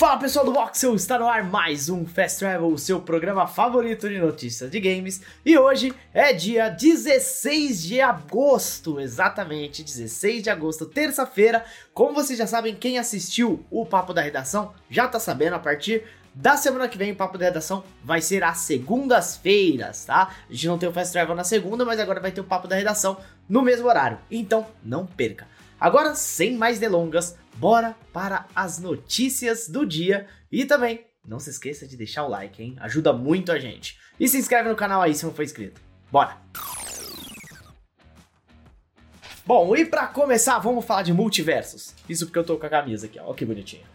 Fala pessoal do Voxel, está no ar mais um Fast Travel, o seu programa favorito de notícias de games. E hoje é dia 16 de agosto, exatamente 16 de agosto, terça-feira. Como vocês já sabem, quem assistiu o Papo da Redação já tá sabendo a partir da semana que vem o Papo da Redação vai ser às segundas-feiras, tá? A gente não tem o Fast Travel na segunda, mas agora vai ter o Papo da Redação no mesmo horário. Então, não perca. Agora, sem mais delongas, bora para as notícias do dia e também não se esqueça de deixar o like, hein? Ajuda muito a gente. E se inscreve no canal aí se não for inscrito. Bora! Bom, e para começar, vamos falar de multiversos. Isso porque eu tô com a camisa aqui, ó, que bonitinho.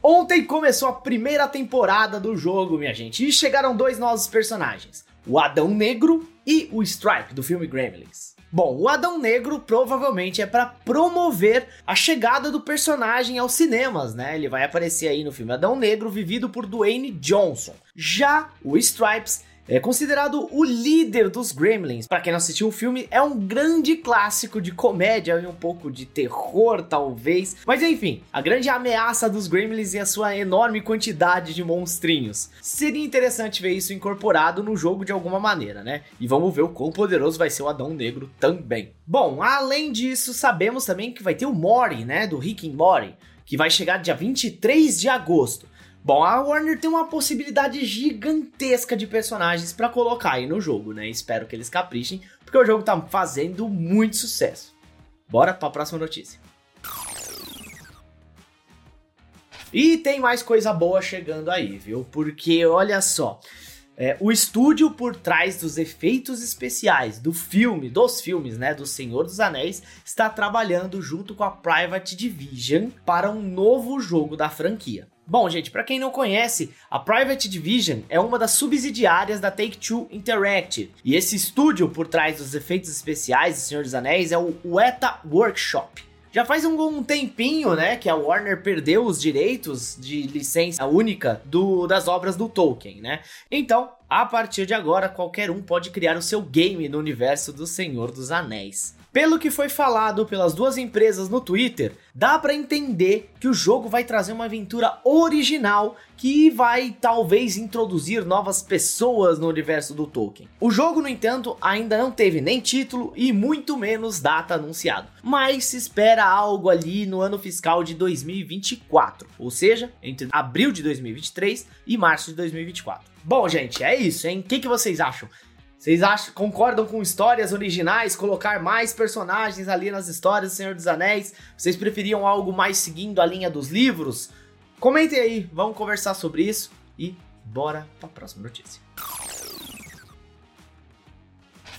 Ontem começou a primeira temporada do jogo, minha gente, e chegaram dois novos personagens: o Adão Negro e o Stripe do filme Gremlins. Bom, o Adão Negro provavelmente é para promover a chegada do personagem aos cinemas, né? Ele vai aparecer aí no filme Adão Negro, vivido por Dwayne Johnson. Já o Stripes é considerado o líder dos Gremlins. Para quem não assistiu o filme, é um grande clássico de comédia e um pouco de terror, talvez. Mas enfim, a grande ameaça dos Gremlins e a sua enorme quantidade de monstrinhos. Seria interessante ver isso incorporado no jogo de alguma maneira, né? E vamos ver o quão poderoso vai ser o Adão Negro também. Bom, além disso, sabemos também que vai ter o Mori, né? Do Rick and Morty, que vai chegar dia 23 de agosto. Bom, a Warner tem uma possibilidade gigantesca de personagens para colocar aí no jogo, né? Espero que eles caprichem, porque o jogo tá fazendo muito sucesso. Bora para a próxima notícia. E tem mais coisa boa chegando aí, viu? Porque olha só, é, o estúdio por trás dos efeitos especiais do filme, dos filmes, né, do Senhor dos Anéis, está trabalhando junto com a Private Division para um novo jogo da franquia. Bom, gente, para quem não conhece, a Private Division é uma das subsidiárias da Take-Two Interactive. E esse estúdio por trás dos efeitos especiais do Senhor dos Anéis é o Weta Workshop. Já faz um, um, tempinho, né, que a Warner perdeu os direitos de licença única do, das obras do Tolkien, né? Então, a partir de agora, qualquer um pode criar o seu game no universo do Senhor dos Anéis. Pelo que foi falado pelas duas empresas no Twitter, dá para entender que o jogo vai trazer uma aventura original que vai talvez introduzir novas pessoas no universo do Tolkien. O jogo, no entanto, ainda não teve nem título e muito menos data anunciado, mas se espera algo ali no ano fiscal de 2024, ou seja, entre abril de 2023 e março de 2024. Bom, gente, é isso, hein? O que, que vocês acham? Vocês acham, concordam com histórias originais, colocar mais personagens ali nas histórias do Senhor dos Anéis? Vocês preferiam algo mais seguindo a linha dos livros? Comentem aí, vamos conversar sobre isso e bora para a próxima notícia.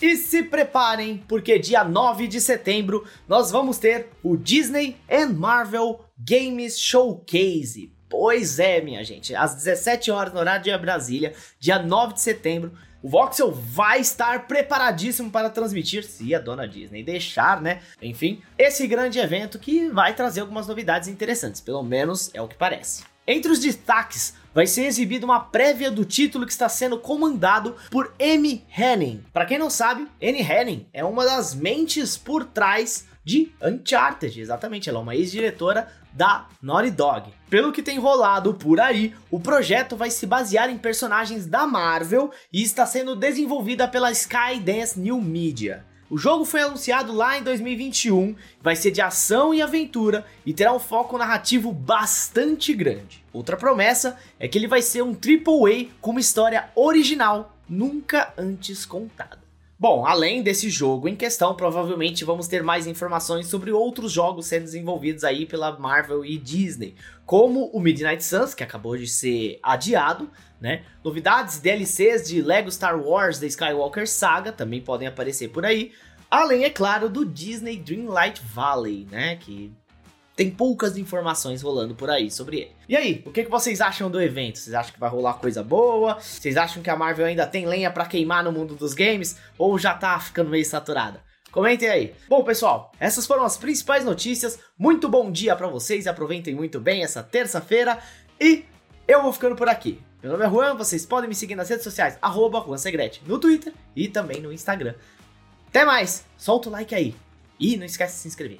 E se preparem, porque dia 9 de setembro nós vamos ter o Disney and Marvel Games Showcase. Pois é, minha gente, às 17 horas no horário de Brasília, dia 9 de setembro, o Voxel vai estar preparadíssimo para transmitir, se a dona Disney deixar, né? Enfim, esse grande evento que vai trazer algumas novidades interessantes, pelo menos é o que parece. Entre os destaques, vai ser exibida uma prévia do título que está sendo comandado por Amy Henning. Para quem não sabe, Amy Henning é uma das mentes por trás de Uncharted, exatamente, ela é uma ex-diretora da Naughty Dog. Pelo que tem rolado por aí, o projeto vai se basear em personagens da Marvel e está sendo desenvolvida pela Skydance New Media. O jogo foi anunciado lá em 2021, vai ser de ação e aventura e terá um foco narrativo bastante grande. Outra promessa é que ele vai ser um AAA com uma história original, nunca antes contada. Bom, além desse jogo em questão, provavelmente vamos ter mais informações sobre outros jogos sendo desenvolvidos aí pela Marvel e Disney, como o Midnight Suns, que acabou de ser adiado, né? Novidades, DLCs de Lego Star Wars The Skywalker Saga também podem aparecer por aí, além, é claro, do Disney Dreamlight Valley, né? Que tem poucas informações rolando por aí sobre ele. E aí, o que, que vocês acham do evento? Vocês acham que vai rolar coisa boa? Vocês acham que a Marvel ainda tem lenha para queimar no mundo dos games? Ou já tá ficando meio saturada? Comentem aí. Bom, pessoal, essas foram as principais notícias. Muito bom dia para vocês aproveitem muito bem essa terça-feira. E eu vou ficando por aqui. Meu nome é Juan, vocês podem me seguir nas redes sociais, arroba JuanSegrete, no Twitter e também no Instagram. Até mais, solta o like aí e não esquece de se inscrever.